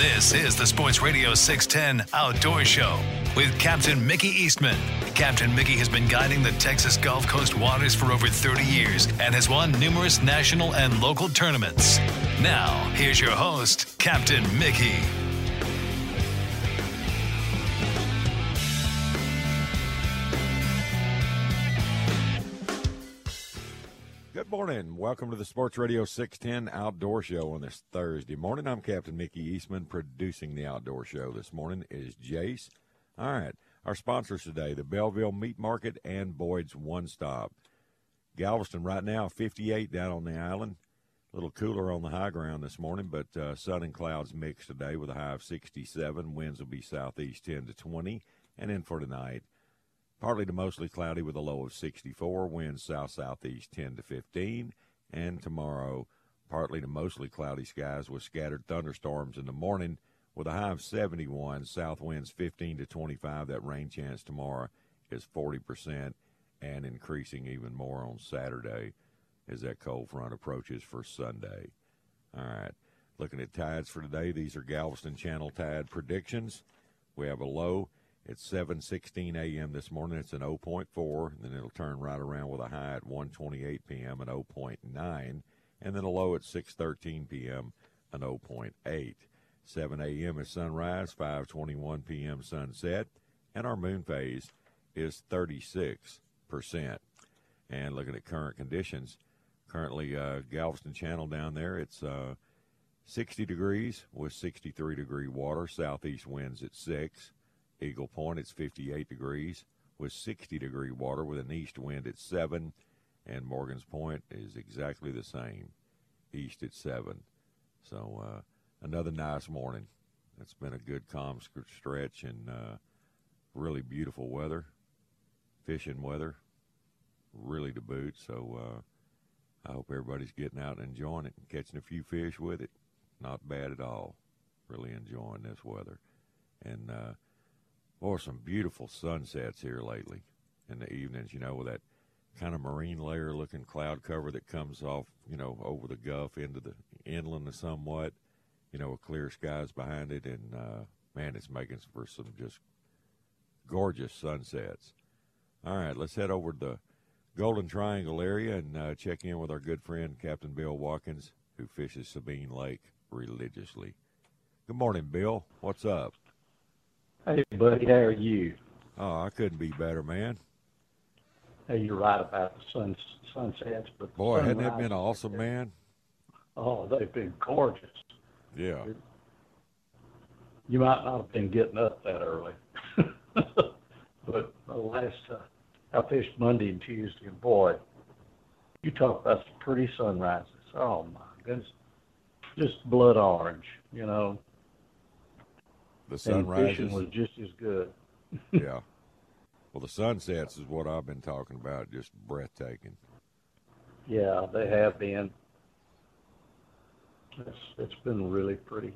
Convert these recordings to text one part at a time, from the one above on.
This is the Sports Radio 610 Outdoor Show with Captain Mickey Eastman. Captain Mickey has been guiding the Texas Gulf Coast waters for over 30 years and has won numerous national and local tournaments. Now, here's your host, Captain Mickey. Good morning. Welcome to the Sports Radio 610 Outdoor Show on this Thursday morning. I'm Captain Mickey Eastman. Producing the Outdoor Show this morning is Jace. All right. Our sponsors today, the Bellville Meat Market and Boyd's One Stop. Galveston right now, 58 down on the island. A little cooler on the high ground this morning, but uh, sun and clouds mixed today with a high of 67. Winds will be southeast 10 to 20. And in for tonight, Partly to mostly cloudy with a low of 64. Winds south southeast 10 to 15. And tomorrow, partly to mostly cloudy skies with scattered thunderstorms in the morning with a high of 71. South winds 15 to 25. That rain chance tomorrow is 40% and increasing even more on Saturday as that cold front approaches for Sunday. All right. Looking at tides for today, these are Galveston Channel tide predictions. We have a low it's 7:16 a.m. this morning. It's an 0.4, and then it'll turn right around with a high at 1:28 p.m. and 0.9, and then a low at 6:13 p.m. and 0.8. 7 a.m. is sunrise, 5:21 p.m. sunset, and our moon phase is 36 percent. And looking at current conditions, currently uh, Galveston Channel down there, it's uh, 60 degrees with 63 degree water, southeast winds at six. Eagle Point, it's 58 degrees with 60 degree water with an east wind at 7. And Morgan's Point is exactly the same, east at 7. So uh, another nice morning. It's been a good calm stretch and uh, really beautiful weather, fishing weather, really to boot. So uh, I hope everybody's getting out and enjoying it and catching a few fish with it. Not bad at all. Really enjoying this weather. And uh, or some beautiful sunsets here lately in the evenings, you know, with that kind of marine layer looking cloud cover that comes off, you know, over the Gulf into the inland somewhat, you know, with clear skies behind it. And, uh, man, it's making for some just gorgeous sunsets. All right, let's head over to the Golden Triangle area and uh, check in with our good friend, Captain Bill Watkins, who fishes Sabine Lake religiously. Good morning, Bill. What's up? Hey, buddy, how are you? Oh, I couldn't be better, man. Hey, you're right about the sun sunsets, but boy, hadn't that been awesome, man? Oh, they've been gorgeous. Yeah. You might not have been getting up that early, but the last uh, I fished Monday and Tuesday, and boy, you talk about some pretty sunrises. Oh my goodness, just blood orange, you know the fishing was just as good. yeah. Well, the sunsets is what I've been talking about, just breathtaking. Yeah, they have been. It's it's been really pretty.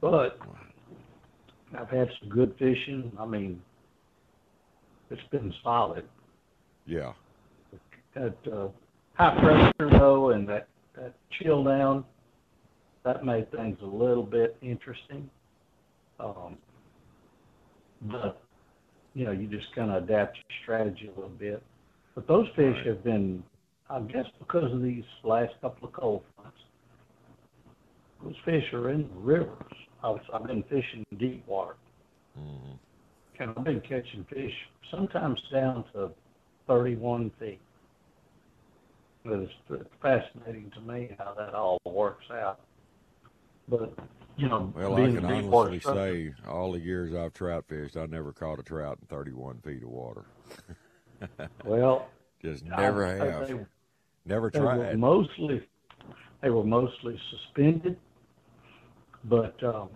But I've had some good fishing. I mean, it's been solid. Yeah. That uh, high pressure though, and that that chill down that made things a little bit interesting. Um, but you know, you just kind of adapt your strategy a little bit. But those fish right. have been I guess because of these last couple of cold fronts, those fish are in the rivers. I was, I've been fishing deep water, hmm and I've been catching fish sometimes down to 31 feet. But it's, it's fascinating to me how that all works out. But you know, Well, I can honestly say, all the years I've trout fished, I never caught a trout in 31 feet of water. well, Just never I- have. They, never they were tried. mostly they were mostly suspended, but um,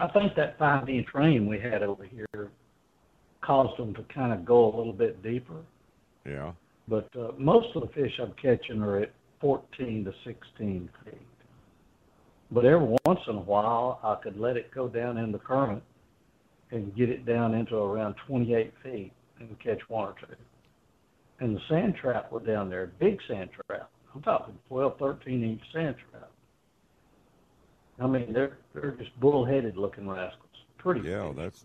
I think that five inch rain we had over here caused them to kind of go a little bit deeper. Yeah. But uh, most of the fish I'm catching are at 14 to 16 feet. But every once in a while, I could let it go down in the current and get it down into around 28 feet and catch one or two. And the sand trout were down there, big sand trout. I'm talking 12, 13 inch sand trout. I mean, they're they're just bullheaded looking rascals. Pretty. Yeah, fish. that's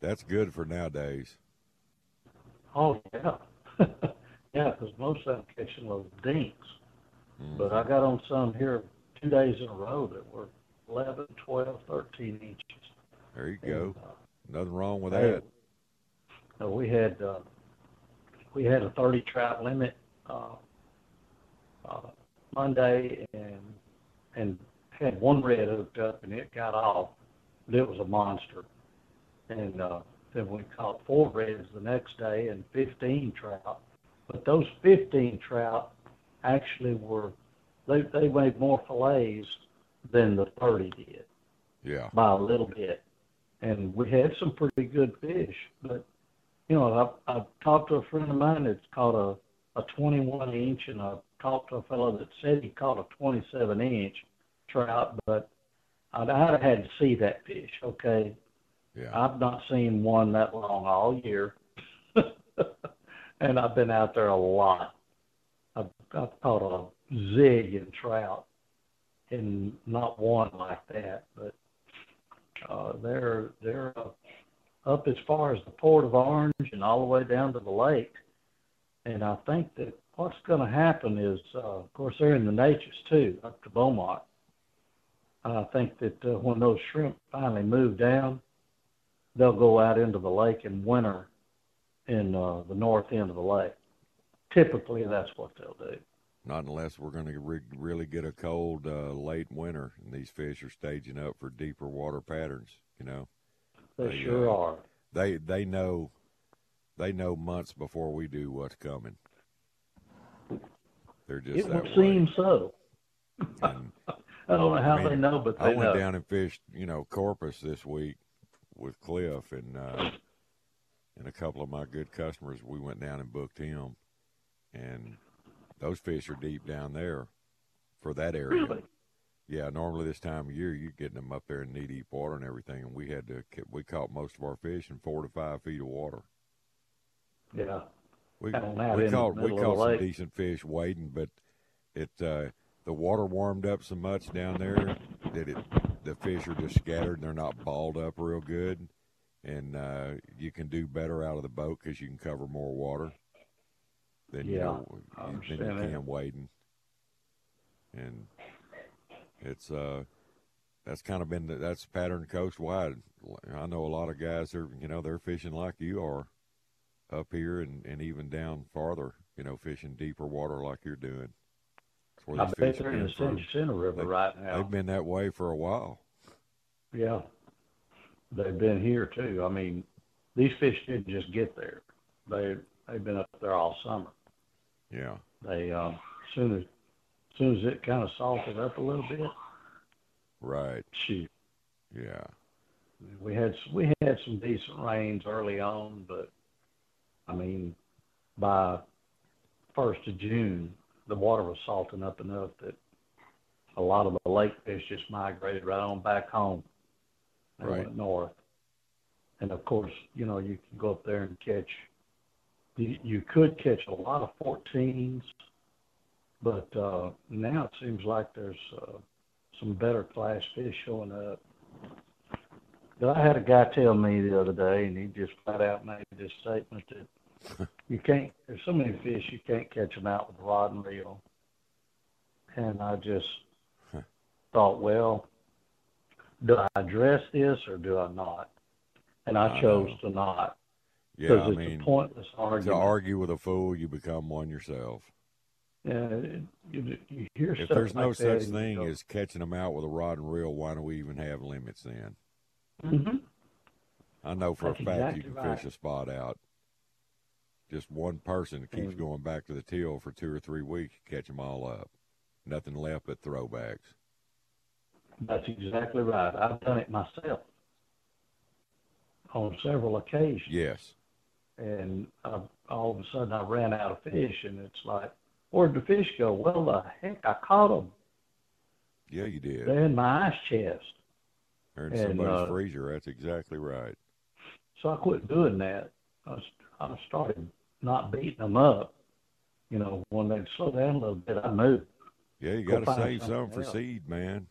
that's good for nowadays. Oh yeah, yeah. Because most of them catching those dinks. Mm. But I got on some here two days in a row that were 11, 12, 13 inches. There you go. And, Nothing wrong with uh, that. uh, we had uh, we had a 30 trout limit uh, uh, Monday, and and had one red hooked up, and it got off. It was a monster. And uh, then we caught four reds the next day and 15 trout. But those 15 trout actually were they they made more fillets than the 30 did Yeah. by a little bit. And we had some pretty good fish, but you know, I I talked to a friend of mine that's caught a a 21 inch, and I talked to a fellow that said he caught a 27 inch trout, but I'd, I'd have had to see that fish. Okay, Yeah. I've not seen one that long all year, and I've been out there a lot. I've, I've caught a zillion trout, and not one like that. But uh, they're they're uh, up as far as the port of Orange and all the way down to the lake. And I think that what's going to happen is, uh, of course, they're in the Neches too, up to Beaumont. I think that uh, when those shrimp finally move down, they'll go out into the lake and winter in uh, the north end of the lake. Typically, that's what they'll do. Not unless we're going to re- really get a cold uh, late winter, and these fish are staging up for deeper water patterns. You know, They They, sure uh, are. they they know they know months before we do what's coming. They're just It would way. seem so. And I don't know how I mean, they know, but they I went know. down and fished, you know, Corpus this week with Cliff and uh, and a couple of my good customers. We went down and booked him, and those fish are deep down there for that area. Really? Yeah, normally this time of year you're getting them up there in knee deep water and everything, and we had to we caught most of our fish in four to five feet of water. Yeah. We we caught we caught some lake. decent fish wading, but it uh, the water warmed up so much down there that it the fish are just scattered and they're not balled up real good, and uh, you can do better out of the boat because you can cover more water you Yeah, know I than you understand that. can wading, and it's uh that's kind of been the, that's pattern coast wide. I know a lot of guys are you know they're fishing like you are up here and, and even down farther, you know, fishing deeper water like you're doing. I bet they're in the San Jacinto River they- right now. They've been that way for a while. Yeah. They've been here too. I mean, these fish didn't just get there. They they've been up there all summer. Yeah. They um soon as soon as it kind of salted up a little bit, Right. shoot. Yeah. We had we had some decent rains early on, but I mean, by first of June, the water was salting up enough that a lot of the lake fish just migrated right on back home. They Right. went north, and of course, you know you can go up there and catch. You, you could catch a lot of 14s, but uh, now it seems like there's uh, some better class fish showing up. I had a guy tell me the other day, and he just flat out made this statement that you can't. There's so many fish you can't catch them out with a rod and reel. And I just thought, well, do I address this or do I not? And I, chose to not Yeah, I it's mean, a pointless to argue with a fool, you become one yourself. Yeah, you, you hear If there's no like that such you thing as catching them out with a rod and reel, why do we even have limits then? Mm-hmm. I know for That's a fact you can right. fish a spot out. Just one person keeps Mm. going back to the till for two or three weeks, catch them all up. Nothing left but throwbacks. That's exactly right. I've done it myself on several occasions. Yes. And I, all of a sudden I ran out of fish, and it's like, where'd the fish go? Well, the heck, I caught them. Yeah, you did. They're in my ice chest. In and, somebody's uh, freezer. That's exactly right. So I quit doing that. I I started not beating them up. You know, when they'd slow down a little bit, I moved. Yeah, you got to save some something for else. seed, man.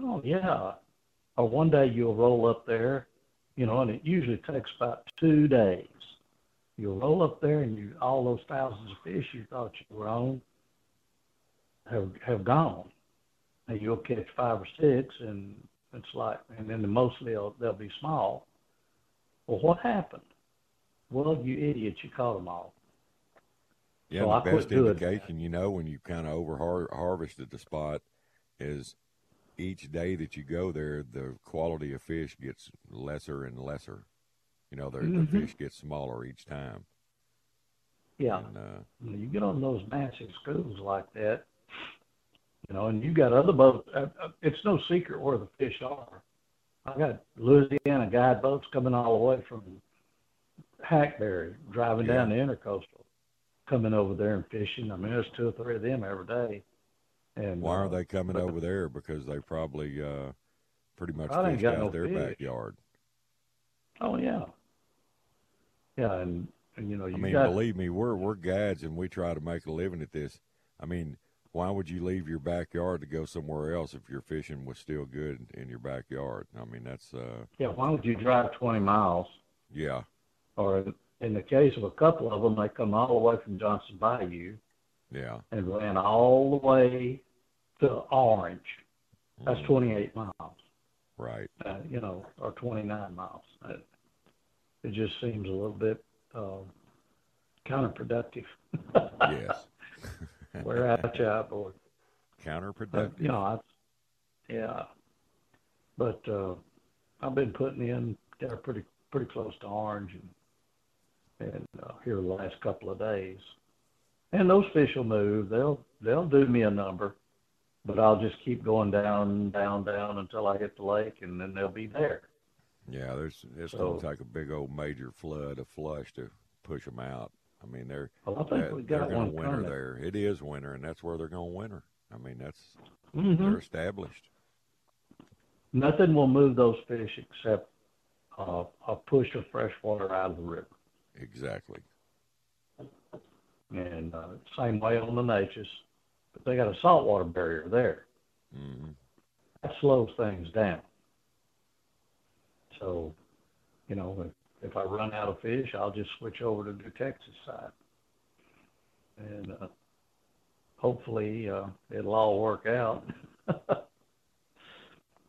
Oh yeah. Or one day you'll roll up there, you know, and it usually takes about two days. You'll roll up there and you all those thousands of fish you thought you were on have have gone. And you'll catch five or six and it's like and then mostly they'll, they'll be small. Well what happened? Well, you idiot, you caught them all. Yeah, So and I the best indication, you know, when you kind of over har- harvested the spot, is each day that you go there, the quality of fish gets lesser and lesser. You know, the, Mhm. the fish get smaller each time. Yeah. And, uh, you get on those massive schools like that, you know, and you got other boats. Uh, uh, it's no secret where the fish are. I got Louisiana guide boats coming all the way from Hackberry, driving down the intercoastal, coming over there and fishing. I mean, there's two or three of them every day. And why uh, are they coming over there? Because they probably uh, pretty much fished out no their fish. backyard. Oh yeah, yeah, and, and you know you I mean, got believe me, we're we're guides and we try to make a living at this. I mean, why would you leave your backyard to go somewhere else if your fishing was still good in your backyard? I mean, that's uh, yeah. Why would you drive 20 miles? yeah, Or in, the case of a couple of them, they come all the way from Johnson Bayou. yeah, and ran all the way to Orange. That's Mhm. 28 miles, right. uh, you know, or 29 miles. It just seems a little bit uh, counterproductive. Yes, We're out your outboard. But, counterproductive. you know, I, yeah. But uh, I've been putting in there pretty pretty close to Orange and and uh, here the last couple of days. And those fish will move. They'll they'll do me a number, but I'll just keep going down, down, down until I hit the lake, and then they'll be there. Yeah, there's it's So- gonna take a big old major flood, a flush to push them out. I mean, they're Well, I think they're, we they're got gonna one winter coming. there. It is winter, and that's where they're gonna winter. I mean, that's hmm they're established. Nothing will move those fish except uh, a push of fresh water out of the river. Exactly. And uh, same way on the Neches, but they got a saltwater barrier there. hmm That slows things down. So, you know, if, if I run out of fish, I'll just switch over to the Texas side. And uh, hopefully uh, it'll all work out.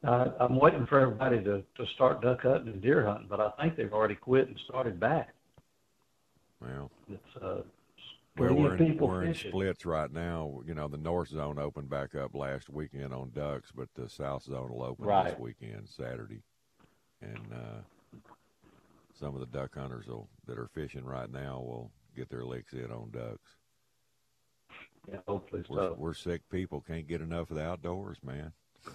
I, I'm waiting for everybody to, to start duck hunting and deer hunting, but I think they've already quit and started back. Well, It's uh, well, we're in, we're in splits right now. You know, the north zone opened back up last weekend on ducks, but the south zone will open this weekend, Saturday, and uh, some of the duck hunters will, that are fishing right now will get their licks in on ducks. Yeah, hopefully We're, so. we're sick people, can't get enough of the outdoors, man.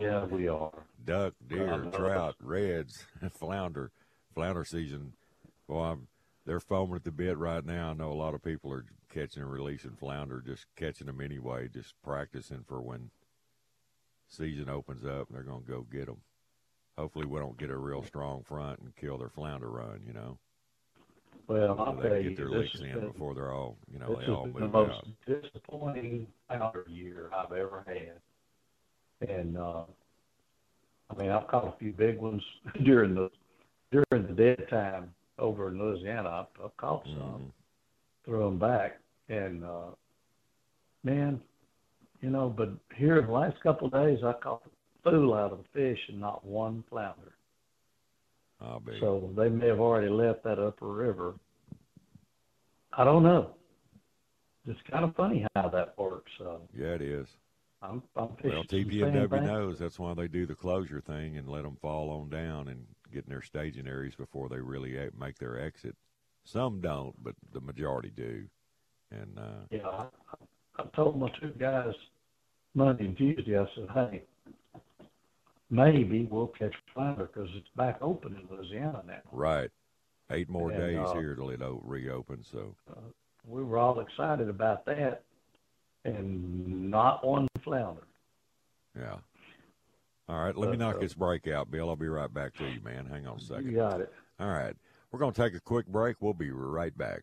Yeah, we are. Duck, deer, trout, reds, flounder, flounder season. Well, I'm, they're foaming at the bit right now. I know a lot of people are catching and releasing flounder, just catching them anyway, just practicing for when season opens up. and They're going to go get them. Hopefully, we don't get a real strong front and kill their flounder run. You know, Well, so I'll they tell get their licks in been, before they're all, you know, this they all the most out. disappointing flounder year I've ever had. And uh, I mean, I've caught a few big ones during the during the dead time over in Louisiana. I, I caught some, Mhm. threw them back, and uh, man, you know. But here in the last couple of days, I caught fool out of the fish and not one flounder. I'll be. So they may have already left that upper river. I don't know. It's kind of funny how that works. Uh, yeah, it is. I'm, I'm fishing Well, TPNW knows that's why they do the closure thing and let them fall on down and get in their staging areas before they really make their exit. Some don't, but the majority do. And uh, Yeah, I, I told my two guys Monday and Tuesday. I said, "Hey, maybe we'll catch flounder because it's back open in Louisiana now." right, eight more And, days uh, here till it reopens. So We were all excited about that, and not one flounder. yeah. All right, let me knock uh, this break out, Bill. I'll be right back to you, man. Hang on a second. You got it. All right, we're going to take a quick break. We'll be right back.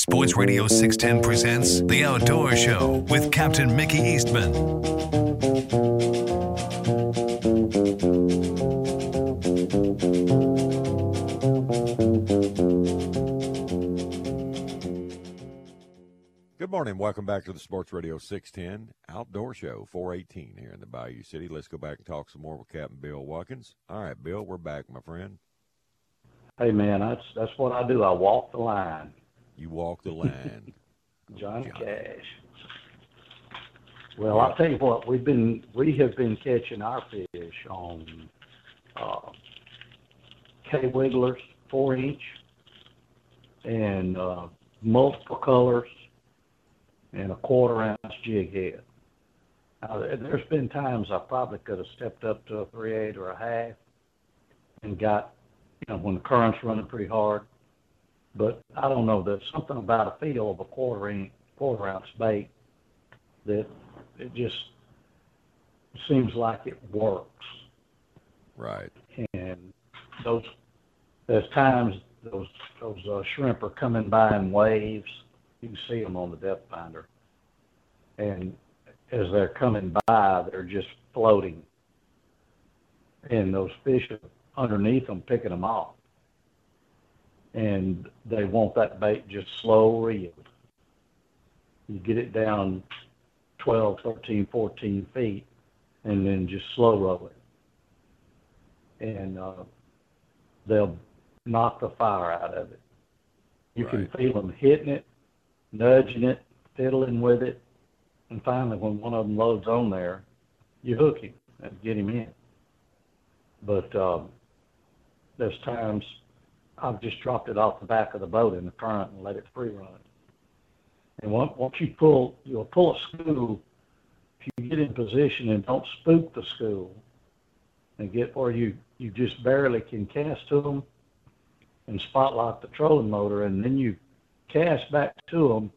Sports Radio 610 presents The Outdoor Show with Captain Mickey Eastman. Good morning. Welcome back to the Sports Radio 610 Outdoor Show, 418 here in the Bayou City. Let's go back and talk some more with Captain Bill Watkins. All right, Bill, we're back, my friend. Hey man, that's that's what I do. I walk the line. You walk the line. Johnny Johnny. Cash. Well, I'll tell you what, we've been we have been catching our fish on uh, Kwigglers, four inch, and uh, multiple colors, and a quarter ounce jig head. Now, there- there's been times I probably could have stepped up to a three eight or a half, and got, you know, when the current's running pretty hard. But I don't know. There's something about a feel of a quarter inch, quarter ounce bait that it just seems like it works. right. And those there's times those those uh, shrimp are coming by in waves. You can see them on the depth finder, and as they're coming by, they're just floating, and those fish are underneath them picking them off, and they want that bait just slow reeled. You get it down 12, 13, 14 feet, and then just slow roll it and uh, they'll knock the fire out of it. You can feel them hitting it, nudging it, fiddling with it, and finally, when one of them loads on there, you hook him and get him in. But um, there's times I've just dropped it off the back of the boat in the current and let it free run. And once, once you pull, you'll pull a school. If you get in position and don't spook the school, and get where you you just barely can cast to them and Spot-Lock the trolling motor, and then you cast back to them.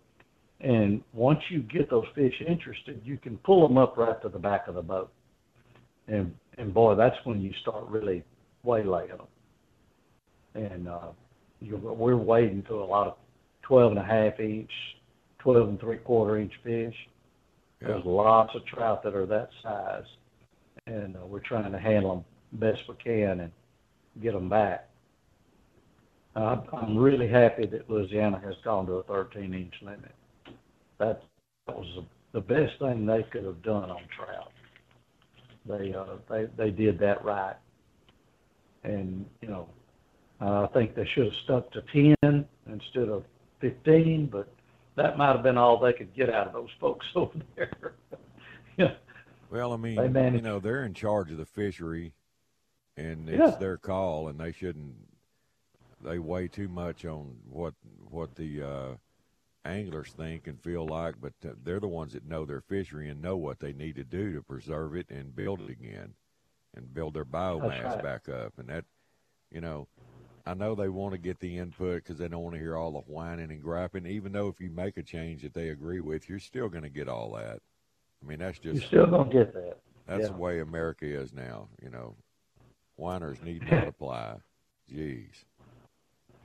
And once you get those fish interested, you can pull them up right to the back of the boat. And and boy, that's when you start really waylaying them. And uh, you, we're wading to a lot of 12 and a half inch, 12 and three quarter inch fish. Yeah. There's lots of trout that are that size, and uh, we're trying to handle them best we can and get them back. Uh, I'm really happy that Louisiana has gone to a 13 inch limit. That, that was the, the best thing they could have done on trout. They uh, they they did that right, and you know, uh, I think they should have stuck to 10 instead of 15, but that might have been all they could get out of those folks over there. yeah. Well, I mean, you know, they're in charge of the fishery, and it's Yeah. their call, and they shouldn't. They weigh too much on what what the uh, anglers think and feel like, but uh, they're the ones that know their fishery and know what they need to do to preserve it and build it again, and build their biomass right. back up. And that, you know, I know they want to get the input because they don't want to hear all the whining and griping. Even though if you make a change that they agree with, you're still going to get all that. I mean, that's just you're still gonna get that. that's yeah. the way America is now. You know, whiners need multiply. Jeez,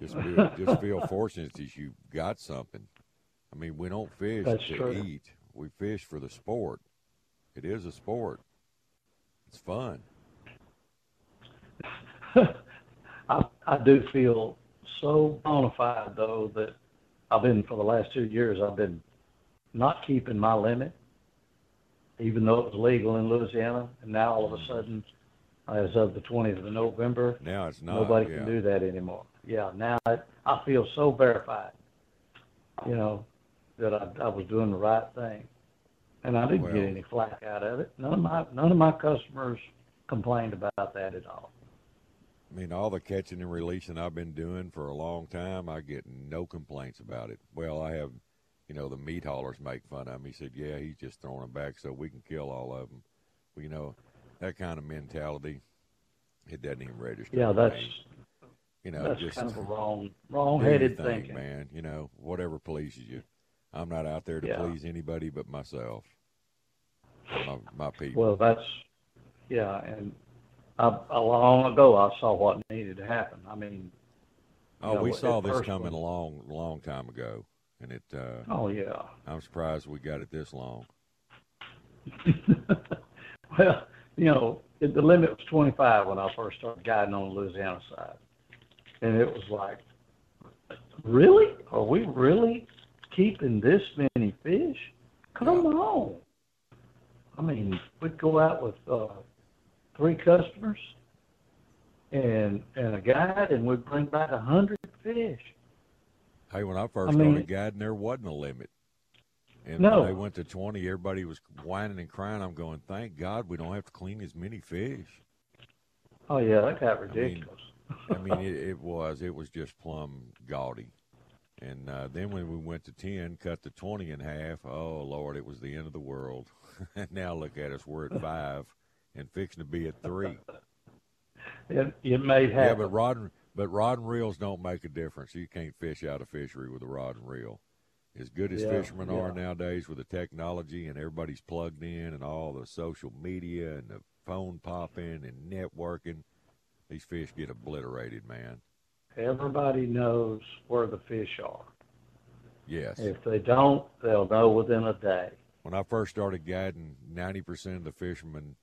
just feel, just feel fortunate that you got something. I mean, we don't fish That's to true. eat. We fish for the sport. It is a sport. It's fun. I I do feel so bona fide though that I've been for the last two years I've been not keeping my limit, even though it was legal in Louisiana, and now all of a mm-hmm. sudden, as of the 20th of November, Now it's not. nobody yeah. can do that anymore. Yeah, now I, I feel so verified, you know, that I, I was doing the right thing, and I didn't Well- get any flack out of it. None of my none of my customers complained about that at all. I mean, all the catching and releasing I've been doing for a long time, I get no complaints about it. Well, I have, you know, the meat haulers make fun of me. He said, "Yeah, he's just throwing them back so we can kill all of them." Well, you know, that kind of mentality, it doesn't even register. Yeah, that's you know, that's just kind of a wrong wrong-headed thing, thinking. man. You know, whatever pleases you. I'm not out there to Yeah. please anybody but myself, my, my people. Well, that's yeah, and I, a long ago I saw what needed to happen. I mean, oh, know, we saw this coming a long, long time ago, and it. Uh, oh yeah. I'm surprised we got it this long. well, you know, it, the limit was 25 when I first started guiding on the Louisiana side, and it was like, really? Are we really keeping this many fish? Come Yeah. on. I mean, we'd go out with uh, three customers and and a guide, and we'd bring back a hundred fish. Hey, when I first I mean- started guiding, there wasn't a limit. And No. when they went to 20, everybody was whining and crying. I'm going, thank God we don't have to clean as many fish. Oh yeah, that got ridiculous. I mean, it, it was. It was just plumb gaudy. And uh, then when we went to 10, cut the 20 in half, oh, Lord, it was the end of the world. and now look at us. We're at five and fixing to be at three. it, it made Yeah, but rod and, but rod and reels don't make a difference. You can't fish out a fishery with a rod and reel. As good as Yeah, fishermen are nowadays with the technology and everybody's plugged in and all the social media and the phone popping and networking, these fish get obliterated, man. Everybody knows where the fish are. Yes. If they don't, they'll know within a day. When I first started guiding, 90% of the fishermen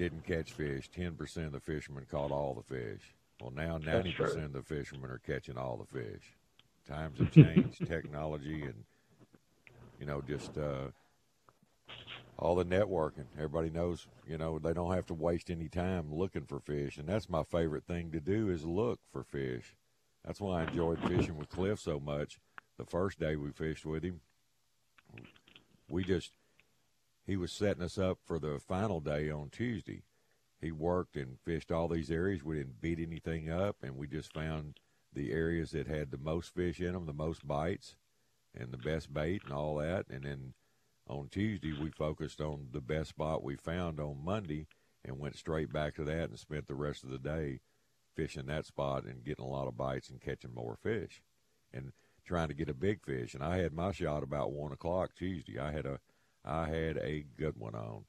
didn't catch fish. 10% of the fishermen caught all the fish. Well, now 90% of the fishermen are catching all the fish. Times have changed, technology, and you know, just uh, all the networking. Everybody knows, you know, they don't have to waste any time looking for fish, and that's my favorite thing to do is look for fish. That's why I enjoyed fishing with Cliff so much. The first day we fished with him, we just he was setting us up for the final day on Tuesday. He worked and fished all these areas. We didn't beat anything up, and we just found the areas that had the most fish in them, the most bites, and the best bait and all that. And then on Tuesday, we focused on the best spot we found on Monday and went straight back to that and spent the rest of the day fishing that spot and getting a lot of bites and catching more fish and trying to get a big fish. And I had my shot about one o'clock Tuesday. I had a I had a good one on.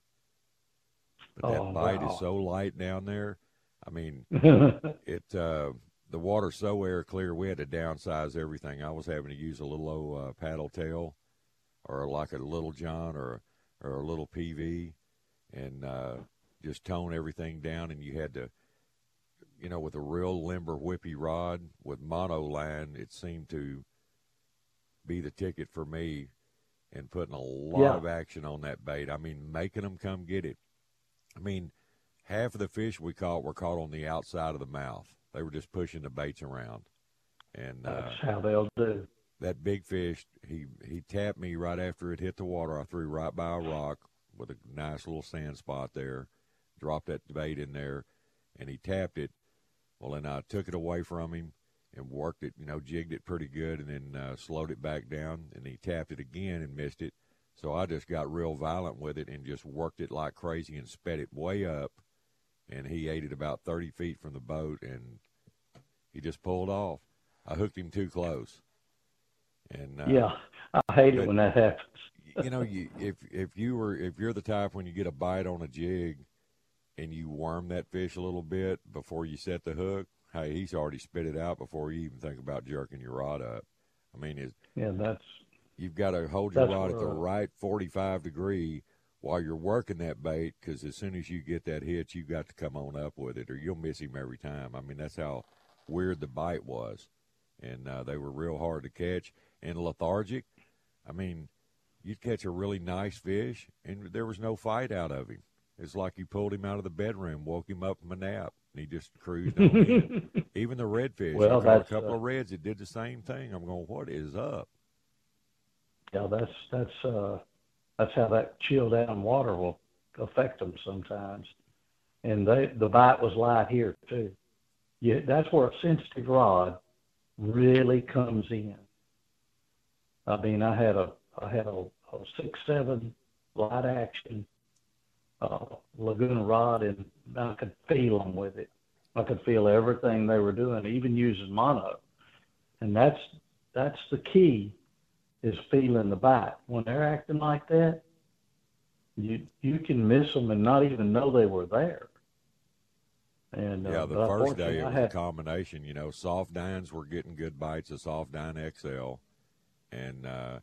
But that Oh, bite wow. is so light down there. I mean, it uh, the water's so air clear. We had to downsize everything. I was having to use a little old uh, paddle tail, or like a little John, or or a little PV, and uh, just tone everything down. And you had to, you know, with a real limber whippy rod with mono line, it seemed to be the ticket for me, and putting a lot Yeah. of action on that bait. I mean, making them come get it. I mean, half of the fish we caught were caught on the outside of the mouth. They were just pushing the baits around, and uh, That's how they'll do. that big fish, he he tapped me right after it hit the water. I threw right by a rock with a nice little sand spot there, dropped that bait in there, and he tapped it. Well, then I took it away from him and worked it, you know, jigged it pretty good, and then uh, slowed it back down. And he tapped it again and missed it. So I just got real violent with it and just worked it like crazy and sped it way up. And he ate it about 30 feet from the boat, and He just pulled off. I hooked him too close. And uh, yeah, I hate it when that happens. you know, you, if if you were if you're the type when you get a bite on a jig, and you worm that fish a little bit before you set the hook, hey, he's already spit it out before you even think about jerking your rod up. I mean, it's, yeah, that's you've got to hold your rod at the right 45 degree while you're working that bait because as soon as you get that hit, you got to come on up with it or you'll miss him every time. I mean, that's how weird the bite was. And uh, they were real hard to catch and lethargic. I mean, you'd catch a really nice fish and there was no fight out of him. It's like you pulled him out of the bedroom, woke him up from a nap, and he just cruised on. Even the redfish, Well, I caught a couple uh, of reds that did the same thing. I'm going, what is up? yeah, that's that's uh, that's how that chill down water will affect them sometimes. And they the bite was light here too. Yeah, that's where a sensitive rod really comes in. I mean, I had a I had a, a six seven light action uh, Laguna rod, and I could feel them with it. I could feel everything they were doing, even using mono. And that's that's the key is feeling the bite. When they're acting like that, you you can miss them and not even know they were there. And Yeah, uh, the first day it was a combination. You know, soft dines were getting good bites of soft dine XL, and uh,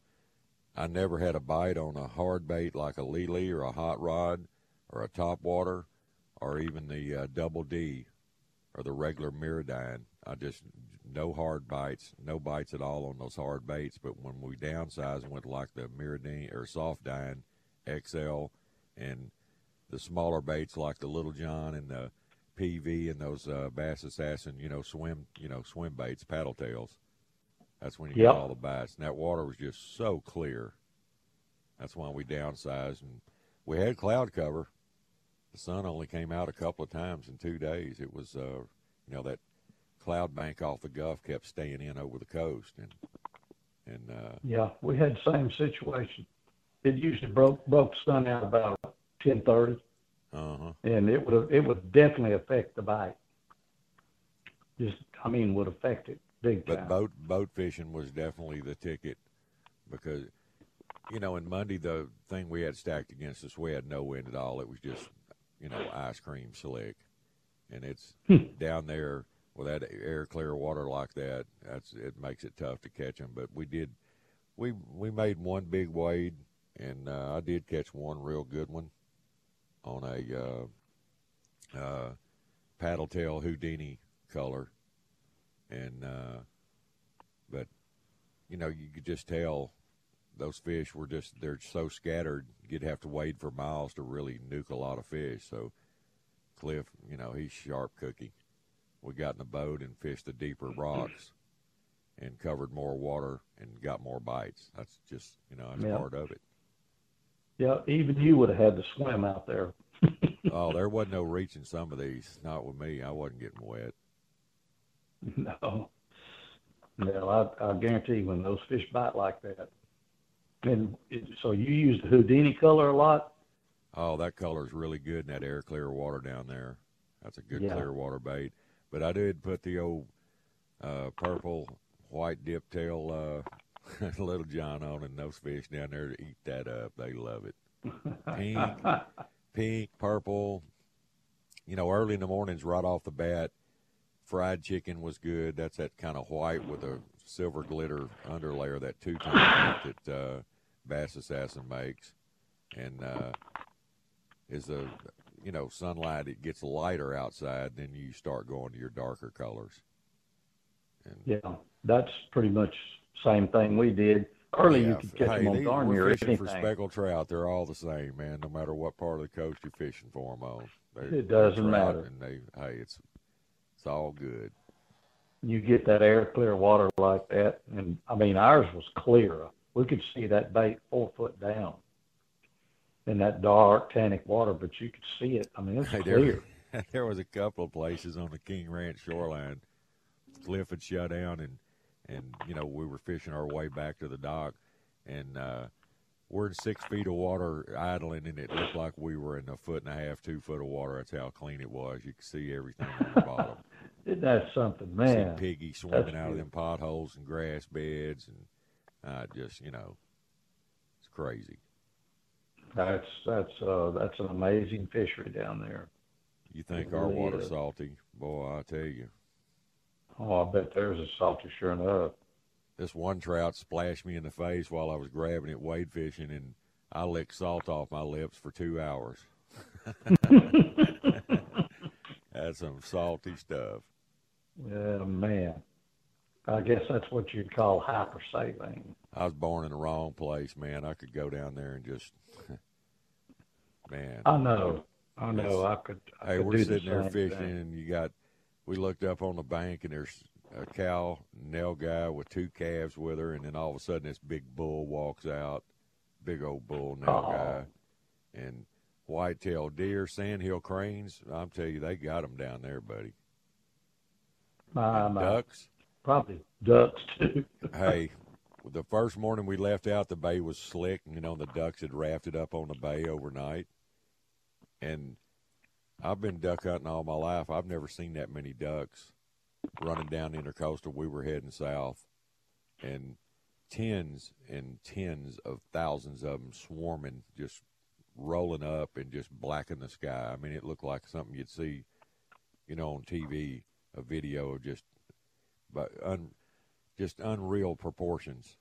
I never had a bite on a hard bait like a lily or a hot rod or a top water or even the uh, double D or the regular MirrOdine. I just no hard bites, no bites at all on those hard baits. But when we downsized and went like the MirrOdine or soft dine XL and the smaller baits like the Little John and the PV and those uh, Bass Assassin, you know, swim, you know, swim baits, paddle tails. That's when you Yep. get all the bites. And that water was just so clear. That's why we downsized and we had cloud cover. The sun only came out a couple of times in two days. It was, uh, you know, that cloud bank off the Gulf kept staying in over the coast, and and uh, yeah, we had the same situation. It usually broke broke the sun out about ten thirty. uh huh. and it would it would definitely affect the bite. Just, I mean, would affect it big time. But boat boat fishing was definitely the ticket because you know in Monday the thing we had stacked against us we had no wind at all. It was just you know ice cream slick, and it's down there with that air clear water like that. That's it makes it tough to catch them. But we did we we made one big wade, and uh, I did catch one real good one on a uh, uh, paddle tail Houdini color, and uh, but you know you could just tell those fish were just they're so scattered you'd have to wade for miles to really nuke a lot of fish. So Cliff, you know he's sharp cookie. We got in the boat and fished the deeper rocks and covered more water and got more bites. That's just you know that's Yeah. part of it. yeah, even you would have had to swim out there. Oh, there wasn't no reaching some of these. Not with me. I wasn't getting wet. no, no, I, I guarantee when those fish bite like that. And so you use the Houdini color a lot. Oh, that color is really good in that air clear water down there. That's a good Yeah. clear water bait. But I did put the old uh, purple white dip tail uh, little John on, and those fish down there to eat that up. They love it. Pink, pink, purple. You know, early in the mornings, right off the bat, fried chicken was good. That's that kind of white with a silver glitter underlayer, that two tone that uh, Bass Assassin makes, and uh, is a you know sunlight. It gets lighter outside, then you start going to your darker colors. And Yeah, that's pretty much same thing we did. Early you Yeah, could catch hey, them on these- Garnier We're or fishing anything. for speckled trout. They're all the same, man. No matter what part of the coast you're fishing for them on, They're- It doesn't matter. And they, hey, it's it's all good. You get that air clear water like that, and I mean ours was clear. We could see that bait four foot down in that dark tannic water, but you could see it. I mean it's Hey, clear. there, there was a couple of places on the King Ranch shoreline. Cliff had shut down, and and you know we were fishing our way back to the dock, and uh, we're in six feet of water idling, and it looked like we were in a foot and a half, two foot of water. That's how clean it was. You could see everything on the bottom. Isn't that something, See man? piggy swimming out of them potholes and grass beds, and uh, just you know, it's crazy. That's that's uh that's an amazing fishery down there. You think It our really water's is. salty, boy? I tell you, Oh, I bet there's a salty sure enough. this one trout splashed me in the face while I was grabbing it wade fishing, and I licked salt off my lips for two hours. That's some salty stuff. Yeah, man. I guess that's what you'd call hypersaline. I was born in the wrong place, man. I could go down there and just, man. I know. I know. I could. I Hey, could we're do the sitting there fishing, thing. and you got. We looked up on the bank, and there's a cow nilgai with two calves with her, and then all of a sudden, this big bull walks out, big old bull nail Oh. guy, and white-tailed deer, sandhill cranes. I'm telling you, they got them down there, buddy. My, my. ducks. Probably ducks too. hey, the first morning we left out, the bay was slick. And you know, the ducks had rafted up on the bay overnight. And I've been duck hunting all my life. I've never seen that many ducks running down the intercoastal. We were heading south, and tens and tens of thousands of them swarming, just rolling up and just blacking the sky. I mean, it looked like something you'd see, you know, on TV, a video of just, but un, just unreal proportions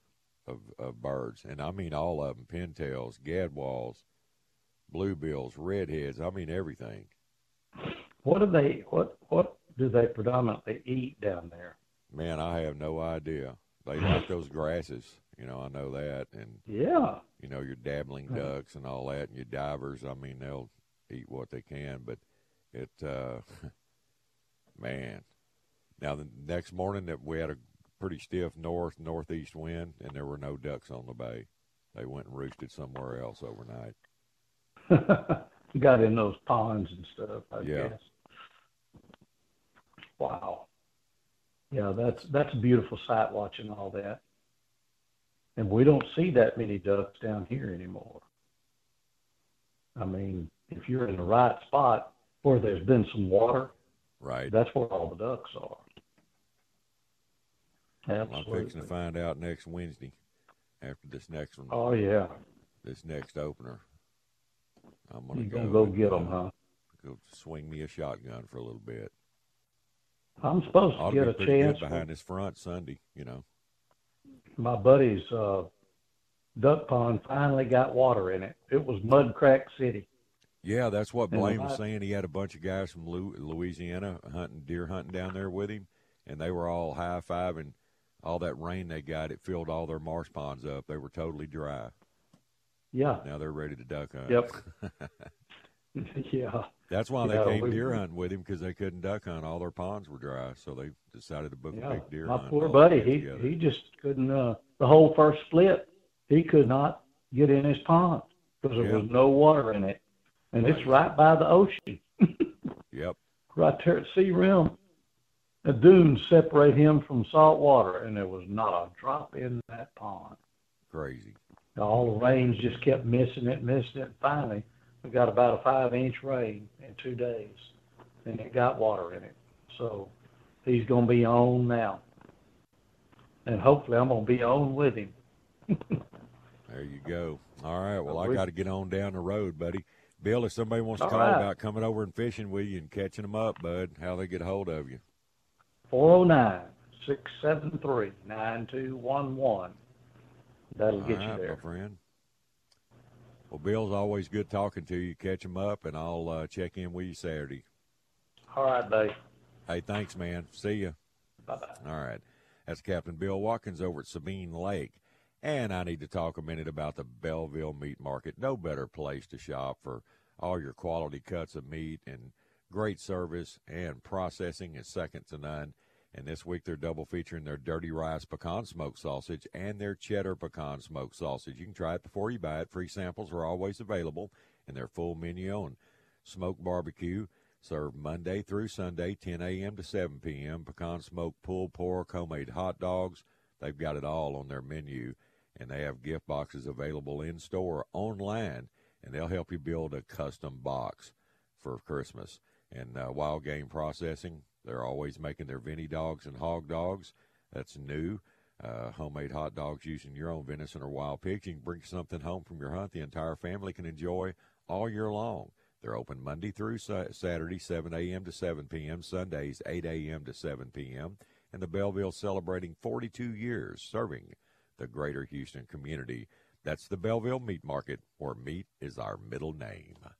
of, of birds, and I mean all of them: pintails, gadwalls, bluebills, redheads. I mean everything. What do they? What what do they predominantly eat down there? Man, I have no idea. They like those grasses, you know. I know that, and Yeah. you know your dabbling ducks and all that, and your divers. I mean, they'll eat what they can, but it, uh, man. Now the next morning that we had a pretty stiff north northeast wind, and there were no ducks on the bay. They went and roosted somewhere else overnight. Got in those ponds and stuff. I Yeah. guess. Wow. Yeah, that's that's a beautiful sight watching all that. And we don't see that many ducks down here anymore. I mean, if you're in the right spot where there's been some water, Right. that's where all the ducks are. I'm fixing to find out next Wednesday after this next one, Oh yeah, this next opener. I'm gonna go gonna go get them, uh, huh? Go swing me a shotgun for a little bit. I'm supposed Ought to get a chance. behind this front Sunday, you know. my buddy's uh, duck pond finally got water in it. It was Mud Crack City. Yeah, that's what Blaine was saying. He had a bunch of guys from Louisiana hunting deer hunting down there with him, and they were all high fiving. All that rain they got, it filled all their marsh ponds up. They were totally dry. Yeah. Now they're ready to duck hunt. Yep. yeah. That's why they Yeah, came we- deer hunting with him because they couldn't duck hunt. All their ponds were dry, so they decided to book a Yeah. big deer My hunt. poor buddy, he together. he just couldn't. Uh, the whole first split, he could not get in his pond because there Yeah. was no water in it, and it's Right. right by the ocean, Yep. right there at sea rim. The dunes separate him from salt water, and there was not a drop in that pond. Crazy. all the rains just kept missing it, missing it. Finally, we got about a five inch rain in two days, and it got water in it. So he's going to be on now. And hopefully, I'm going to be on with him. There you go. All right. Well, I got to get on down the road, buddy. Bill, if somebody wants to call right. about coming over and fishing with you and catching them up, bud, how they get a hold of you? 409 673 9211. That'll All get right, you my there. friend. Well, Bill's always good talking to you. Catch him up, and I'll uh, check in with you Saturday. All right, Dave. Hey, thanks, man. See you. Bye bye. All right. That's Captain Bill Watkins over at Sabine Lake. And I need to talk a minute about the Bellville Meat Market. No better place to shop for all your quality cuts of meat and great service and processing is second to none. And this week they're double featuring their dirty rice pecan smoked sausage and their cheddar pecan smoked sausage. You can try it before you buy it. Free samples are always available in their full menu on smoked barbecue, served Monday through Sunday, 10 a.m. to 7 p.m. Pecan smoked pulled pork, homemade hot dogs. They've got it all on their menu, and they have gift boxes available in store, online, and they'll help you build a custom box for Christmas. And uh, wild game processing, They're always making their Vinny dogs and hog dogs. That's new. Uh, homemade hot dogs using your own venison or wild pigs. You can bring something home from your hunt the entire family can enjoy all year long. They're open Monday through Saturday, 7 a.m. to 7 p.m., Sundays, 8 a.m. to 7 p.m. And the Bellville celebrating 42 years serving the greater Houston community. That's the Bellville Meat Market, where meat is our middle name.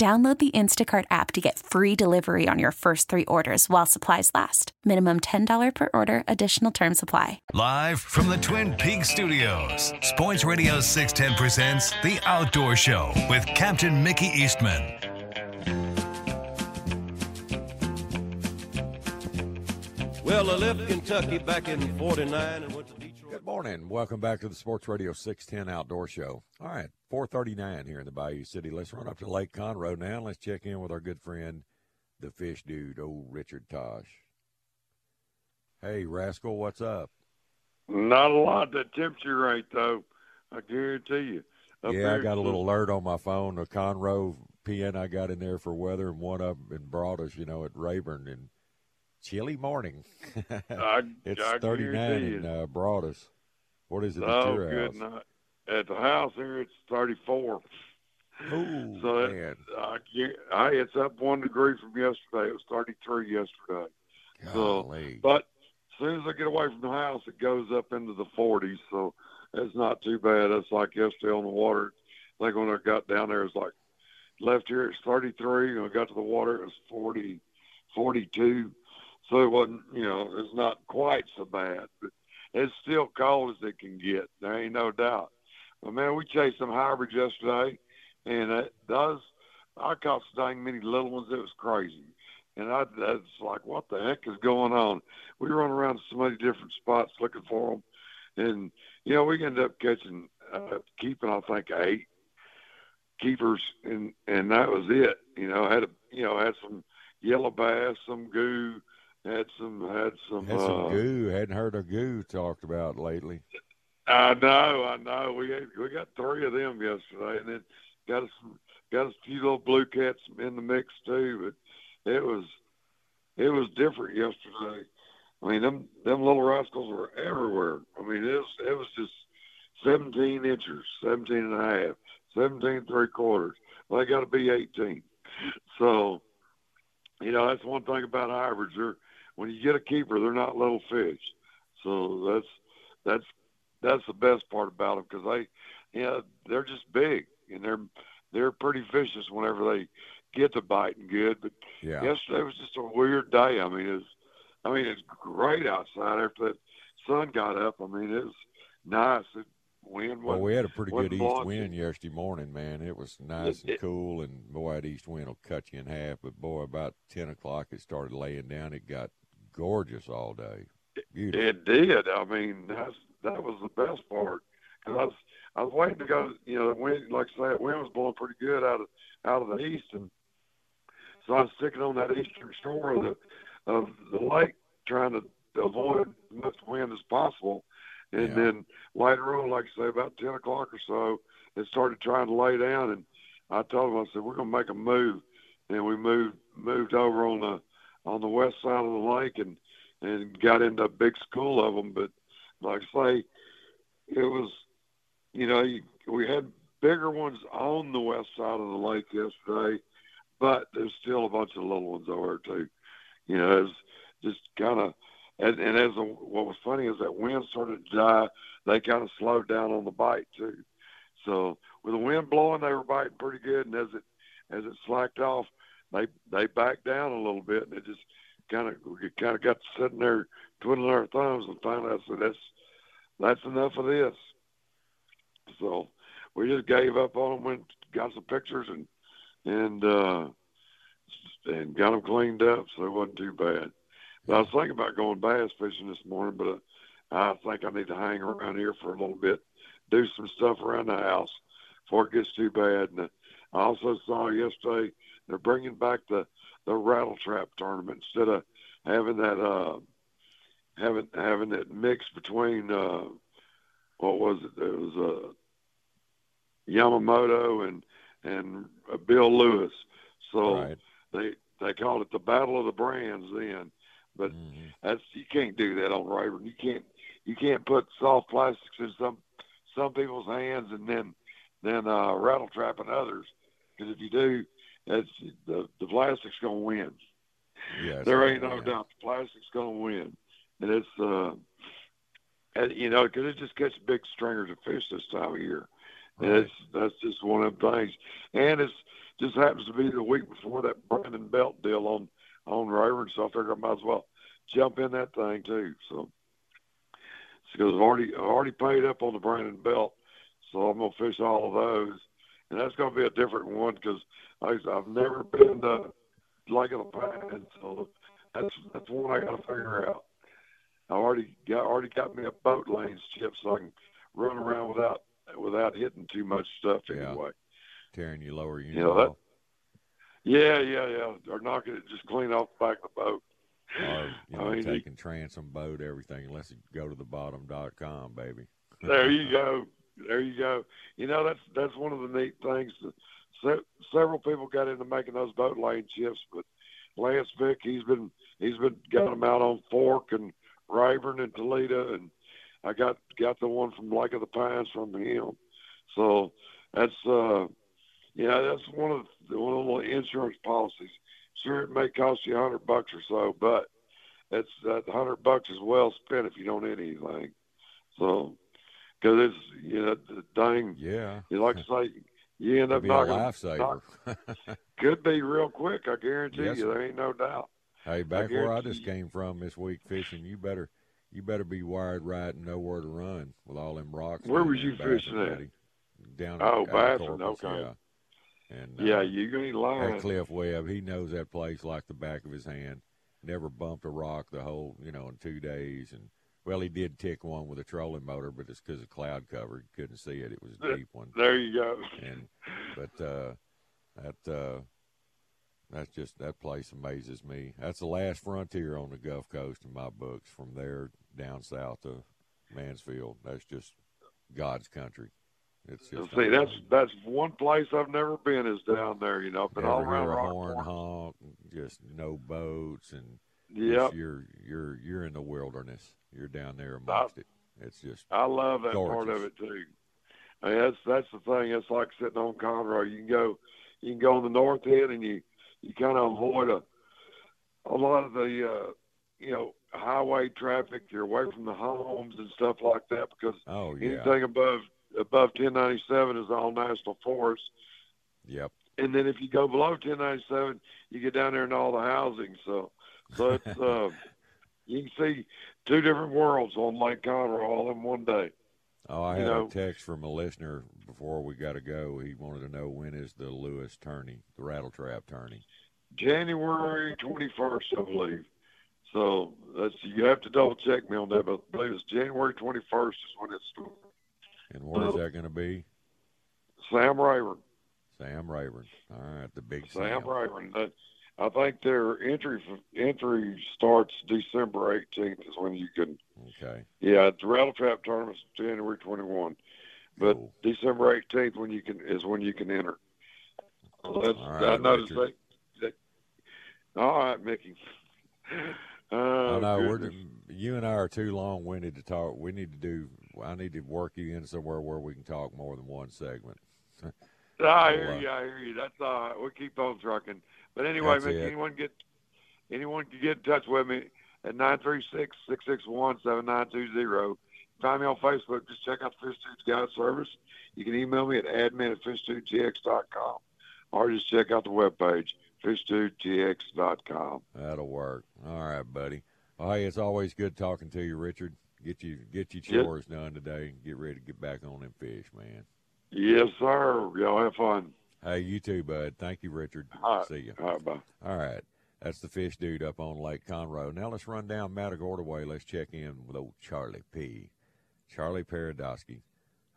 Download the Instacart app to get free delivery on your first three orders while supplies last. Minimum $10 per order, additional term supply. Live from the Twin Peaks studios, Sports Radio 610 presents The Outdoor Show with Captain Mickey Eastman. Well, I left Kentucky back in 49 and went to Good morning. Welcome back to the Sports Radio 610 Outdoor Show. All right, 439 here in the Bayou City. Let's run up to Lake Conroe now. Let's check in with our good friend, the fish dude, old Richard Tatsch. Hey, Rascal, what's up? Not a lot. The temperature right, though. I guarantee you. Up yeah, I got a little alert on my phone. The Conroe PN I got in there for weather, and one up in Broaddus, you know, at Rayburn, and chilly morning. I, it's I 39 in uh, Broaddus. What is it oh, at your good Night. At the house here, it's 34. Ooh, so man. I, I, it's up one degree from yesterday. It was 33 yesterday. Golly. So, but as soon as I get away from the house, it goes up into the 40s. So it's not too bad. It's like yesterday on the water. Like when I got down there, it's like left here it's 33. When I got to the water, it was 40, 42. So it wasn't, you know, it's not quite so bad, but it's still cold as it can get. There ain't no doubt. But man, we chased some hybrids yesterday, and it does. I caught so dang many little ones. It was crazy, and I that's like, what the heck is going on? We run around so many different spots looking for them, and you know, we ended up catching, uh, keeping I think eight keepers, and and that was it. You know, had a you know had some yellow bass, some goo, had some had some had some uh, goo. Hadn't heard of goo talked about lately. I know, I know. We had, we got three of them yesterday, and then got us got us a few little blue cats in the mix too. But it was it was different yesterday. I mean, them them little rascals were everywhere. I mean, it was it was just 17 inches, 17 and a half, 17 three quarters. Well, they got to be 18. So, you know, that's one thing about hybrids. They're when you get a keeper, they're not little fish. So that's that's that's the best part about them because they, you know, they're just big and they're they're pretty vicious whenever they get to biting good. But yeah. yesterday was just a weird day. I mean, it's I mean it's great outside after that sun got up. I mean, it was nice. It, wind well, we had a pretty good east blocking. wind yesterday morning, man. It was nice and cool, and boy, that east wind will cut you in half. But boy, about ten o'clock, it started laying down. It got gorgeous all day. Beautiful. It did. I mean, that's that was the best part. Cause I was I was waiting to go. You know, the wind, like I said, wind was blowing pretty good out of out of the east, and so I was sticking on that eastern shore of the of the lake, trying to avoid as much wind as possible. And Yeah. then later on, like I say, about ten o'clock or so, it started trying to lay down, and I told them, I said, we're going to make a move, and we moved moved over on the on the west side of the lake, and and got into a big school of them. But like I say, it was, you know, we had bigger ones on the west side of the lake yesterday, but there's still a bunch of little ones over there too. You know, it's just kind of, and, and as a, what was funny is that wind started to die, they kind of slowed down on the bite too. So with the wind blowing, they were biting pretty good, and as it as it slacked off, they they backed down a little bit, and it just kind of kind of got sitting there twiddling our thumbs, and finally I said, "That's that's enough of this." So we just gave up on them, went got some pictures, and and uh, and got them cleaned up, so it wasn't too bad. But I was thinking about going bass fishing this morning, but uh, I think I need to hang around here for a little bit, do some stuff around the house before it gets too bad. And uh, I also saw yesterday they're bringing back the the rattle trap tournament instead of having that uh having having that mix between uh what was it? It was uh Yamamoto and and uh, Bill Lewis. So Right. they they called it the Battle of the Brands then. But Mm-hmm. that's you can't do that on Rayburn. You can't you can't put soft plastics in some some people's hands and then then uh, rattle trap in others. Because if you do, that's the the plastic's gonna win. Yes, there ain't no yeah. doubt the plastic's gonna win, and it's uh, and, you know, because it just catches big stringers of fish this time of year, and it's that's just one of them things. And it's just happens to be the week before that Brandon Belt deal on on Rayburn, so I figured I might as well jump in that thing too. So because I've already I've already paid up on the Brandon Belt, so I'm gonna fish all of those, and that's gonna be a different one because I've never been to of the Pines, so that's that's one I got to figure out. I already got already got me a boat lanes chip so I can run around without without hitting too much stuff Yeah. anyway. tearing your lower unit You know, that- Yeah, yeah, yeah. Or knocking it just clean off the back of the boat. or you know, I mean, taking transom boat, everything. Let's go to the bottom.com, baby. there you go. There you go. You know that's that's one of the neat things. That se- several people got into making those boat lane chips, but Lance Vick, he's been he's been got them out on Fork and Rayburn and Toledo, and I got got the one from Lake of the Pines from him. So that's uh, yeah, that's one of the one of the insurance policies. Sure, it may cost you a hundred bucks or so, but it's that hundred bucks is well spent if you don't hit anything. So, because it's you know the dang, Yeah. you like to say, you end up It'd a knocking. lifesaver. knock- could be real quick. I guarantee Yes, you, there ain't no doubt. hey, back where I just came from this week fishing, you better you better be wired right and know where to run with all them rocks. Where was you fishing at? Down Oh, Baffin, Corpus, okay. Yeah. And uh, Yeah, you ain't lying. That Cliff Webb, he knows that place like the back of his hand. Never bumped a rock the whole, you know, in two days. And well, he did tick one with a trolling motor, but it's because of cloud cover. He couldn't see it. It was a deep one. There you go. And but uh, that uh, that's just that place amazes me. That's the last frontier on the Gulf Coast in my books. From there down south to Mansfield, that's just God's country. It's just See, that's that's one place I've never been is down there. You know, been all around horn honk, just no boats, and Yep. you're you're you're in the wilderness. You're down there amongst it. It's just I love that part of it too. I mean, that's that's the thing. It's like sitting on Conroe. You can go, you can go on the north end, and you you kind of avoid a a lot of the uh, you know highway traffic. You're away from the homes and stuff like that because oh yeah, anything above above 1097 is all national forest. yep. And then if you go below 1097, you get down there in all the housing. So so it's uh, you can see two different worlds on Lake Conroe all in one day. Oh, I you had know- a text from a listener before we got to go. He wanted to know when is the Lewis tourney, the rattle trap tourney. January 21st, I believe. So that's you have to double check me on that, but I believe it's January 21st is when it's And where is that going to be? Sam Rayburn. Sam Rayburn. All right, the big Sam Sam. Rayburn. That- I think their entry entry starts December 18th is when you can. Okay. Yeah, the rattle trap tournament's January 21, but Cool. December 18th when you can is when you can enter. That's, All right, I noticed that, that. All right, Mickey. Oh, I know we're you and I are too long winded to talk. We need to do. I need to work you in somewhere where we can talk more than one segment. I hear you. I hear you. That's all right. We'll keep on trucking. But anyway, That's it. anyone get anyone can get in touch with me at nine three six six six one seven nine two zero. Find me on Facebook. Just check out the Fish Dudes Guide Service. You can email me at admin at fishtubegx.com or just check out the webpage, fishtubegx.com. That'll work. All right, buddy. Well, hey, it's always good talking to you, Richard. Get you get your Yep. chores done today and get ready to get back on them fish, man. Yes, sir. Y'all have fun. Hey, you too, bud. Thank you, Richard. All right. See you. All right, bye. All right. That's the fish dude up on Lake Conroe. Now let's run down Matagorda Way. Let's check in with old Charlie P. Charlie Paradowski.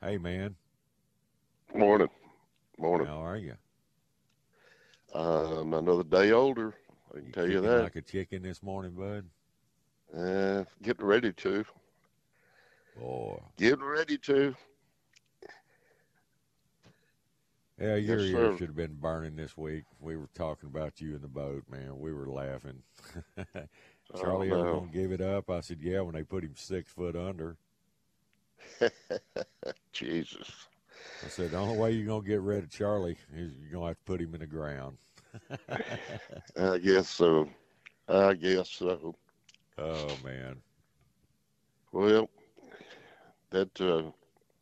Hey, man. Morning. Morning. How are you? Um, another day older. I can You tell you kicking that. Like a chicken this morning, bud. Uh, getting ready to. Boy. Getting ready to. Yeah, your Yes, ears should have been burning this week. We were talking about you in the boat, man. We were laughing. Charlie Oh, ever no. gonna give it up? I said, yeah, when they put him six foot under. Jesus. I said, the only way you're gonna get rid of Charlie is you're gonna have to put him in the ground. I guess so. I guess so. Oh man. Well, that uh,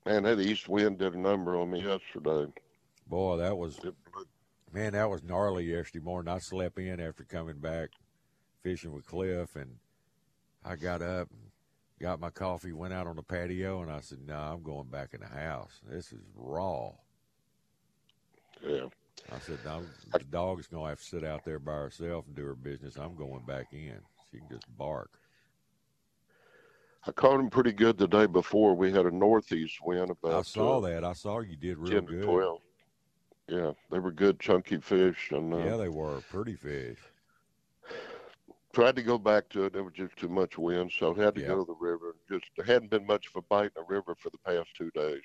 man, that east wind did a number on me yesterday. Boy, that was man, that was gnarly yesterday morning. I slept in after coming back fishing with Cliff and I got up, got my coffee, went out on the patio and I said, No, I'm going back in the house. This is raw. Yeah. I said, no, the dog's gonna have to sit out there by herself and do her business. I'm going back in. She can just bark. I caught him pretty good the day before. We had a northeast wind about I saw uh, that. I saw you did real 10 good. 12. Yeah, they were good chunky fish. And uh, Yeah, they were pretty fish. tried to go back to it. There was just too much wind, so I had to Yeah. go to the river. Just there hadn't been much of a bite in the river for the past two days.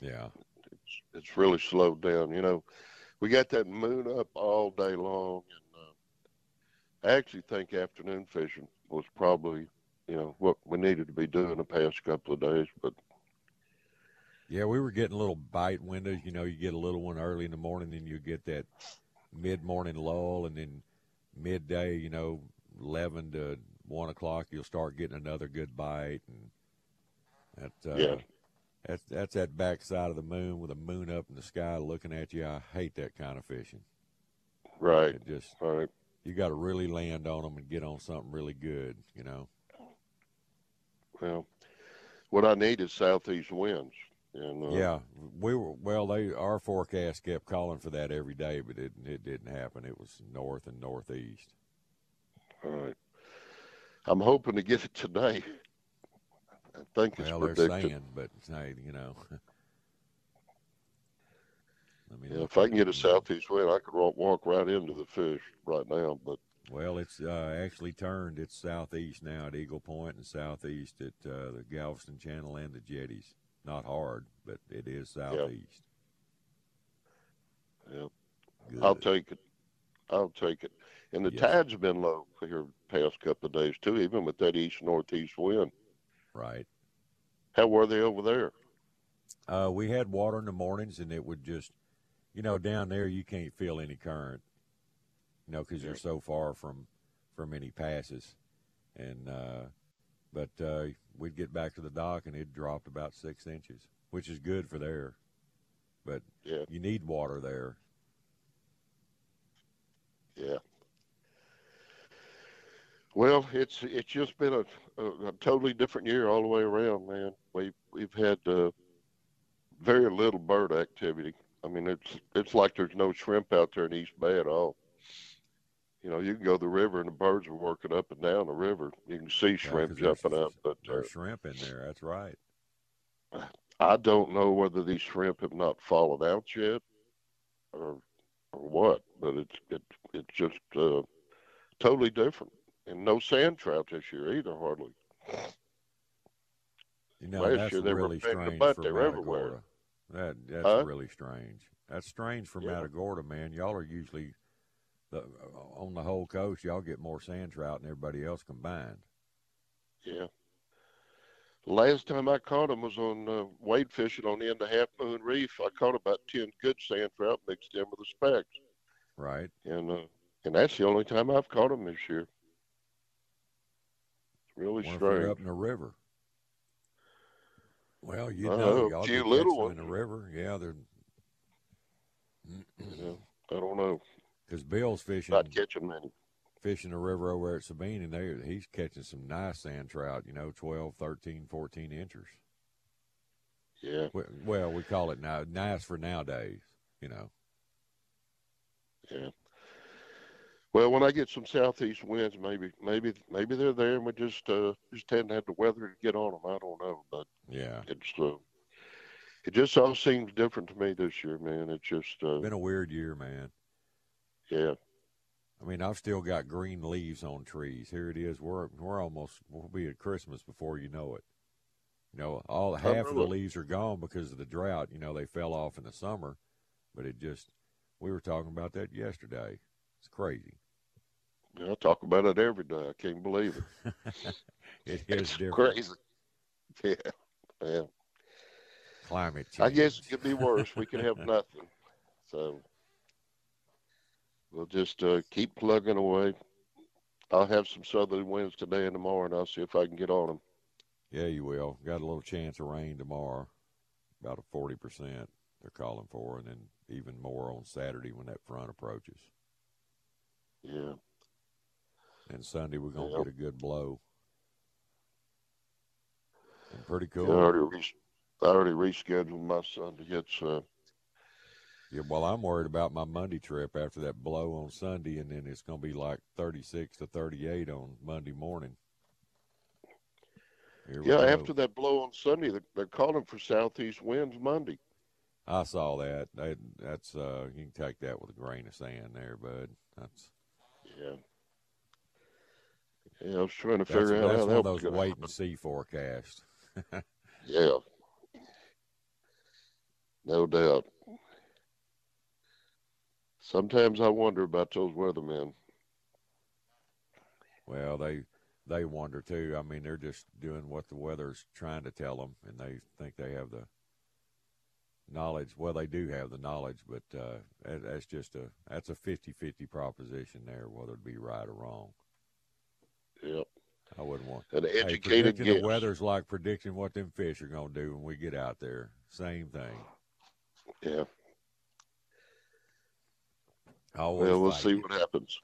Yeah, It's it's really slowed down. You know, we got that moon up all day long, and uh, I actually think afternoon fishing was probably you know what we needed to be doing the past couple of days. But yeah. We were getting little bite windows. You know, you get a little one early in the morning, then you get that mid-morning lull, and then midday. You know, eleven to one o'clock, you'll start getting another good bite, and that uh, Yeah. That's that's that backside of the moon with the moon up in the sky looking at you. I hate that kind of fishing. right, It just right, you got to really land on them and get on something really good. You know. well, what I need is southeast winds, and uh, Yeah, we were well. They our forecast kept calling for that every day, but it it didn't happen. It was north and northeast. all right. I'm hoping to get it today. I think it's Well, they're saying, but hey, you know. Let me Yeah, if I can get a southeast wind, I could walk, walk right into the fish right now. But Well, it's uh, actually turned. It's southeast now at Eagle Point and southeast at uh, the Galveston Channel and the jetties. Not hard, but it is southeast. yeah. I'll take it. I'll take it. And the Yes. tide's been low for here the past couple of days too, even with that east northeast wind. right. How were they over there? Uh, we had water in the mornings, and it would just, you know, down there you can't feel any current, you know, because you're so far from from any passes, and uh, but uh, we'd get back to the dock and it dropped about six inches, which is good for there, but Yeah, you need water there. yeah. Well, it's it's just been a, a, a totally different year all the way around, man. We we've had uh, very little bird activity. I mean, it's it's like there's no shrimp out there in East Bay at all. You know, you can go to the river and the birds are working up and down the river. You can see Yeah, shrimp there's- jumping up, but uh, There's shrimp in there. That's right. I don't know whether these shrimp have not fallen out yet, or or what. But it's it, it's just uh, totally different, and no sand trout this year either, hardly. You know, Last that's year they were really the strange butt. for They were everywhere. That that's Huh? really strange. That's strange for Yeah. Matagorda, man. Y'all are usually the, on the whole coast. Y'all get more sand trout than everybody else combined. Yeah. Last time I caught them was on uh, wade fishing on the end of Half Moon Reef. I caught about ten good sand trout mixed in with the specks, Right? and uh, and that's the only time I've caught them this year. It's really Wonder strange. up in the river. Well, you Uh, know, a y'all few little them in the river. Yeah, they're know, I don't know. Because Bill's fishing Not catching many. fishing the river over at Sabine, and they he's catching some nice sand trout. You know, 12, 13, 14 inchers. Yeah, Well, we call it now nice for nowadays. You know. yeah. Well, when I get some southeast winds, maybe maybe maybe they're there, and we just uh, just hadn't had the weather to get on them. I don't know, but Yeah. it's uh, it just all seems different to me this year, man. It's just uh, Been a weird year, man. Yeah, I mean, I've still got green leaves on trees. Here it is. We're we're almost we'll be at Christmas before you know it. You know, all half of the leaves are gone because of the drought. You know, they fell off in the summer, but it just we were talking about that yesterday. It's crazy. Yeah, I talk about it every day. I can't believe it. It is it's different. crazy. Yeah, yeah. Climate change. I guess it could be worse. We could have nothing. So we'll just uh, keep plugging away. I'll have some southerly winds today and tomorrow, and I'll see if I can get on them. Yeah, you will. Got a little chance of rain tomorrow, about a forty percent they're calling for, and then even more on Saturday when that front approaches. Yeah. And Sunday we're gonna Yeah. get a good blow. And pretty Yeah, I cool. already, re- I already rescheduled my son to get. Uh, Yeah, well, I'm worried about my Monday trip after that blow on Sunday, and then it's going to be like 36 to 38 on Monday morning. Here yeah, after that blow on Sunday, they're, they're calling for southeast winds Monday. I saw that. that. That's uh, you can take that with a grain of sand there, bud. That's Yeah. Yeah, I was trying to that's, figure out that's how one that was those wait happen. and see forecasts. Yeah. No doubt. Sometimes I wonder about those weathermen. Well, they they wonder too. I mean, they're just doing what the weather's trying to tell them, and they think they have the knowledge. Well, they do have the knowledge, but uh, that's just a that's a 50-50 proposition there, whether it be right or wrong. Yep. I wouldn't want. An Hey, educated predicting guess. the weather's like predicting what them fish are going to do when we get out there. Same thing. Yeah. Always Well, we'll like see it. what happens.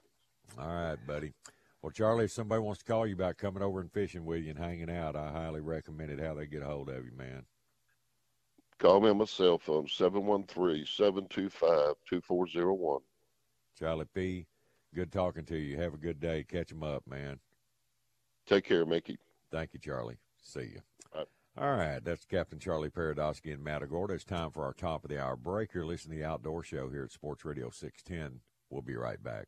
All right, buddy. Well, Charlie, if somebody wants to call you about coming over and fishing with you and hanging out, I highly recommend it. How they get a hold of you, man. Call me on my cell phone, 713-725-2401. Charlie P. Good talking to you. Have a good day. Catch 'em up, man. Take care, Mickey. Thank you, Charlie. See you. All right. That's Captain Charlie Paradowski in Matagorda. It's time for our top of the hour break. You're listening to the Outdoor Show here at Sports Radio 610. We'll be right back.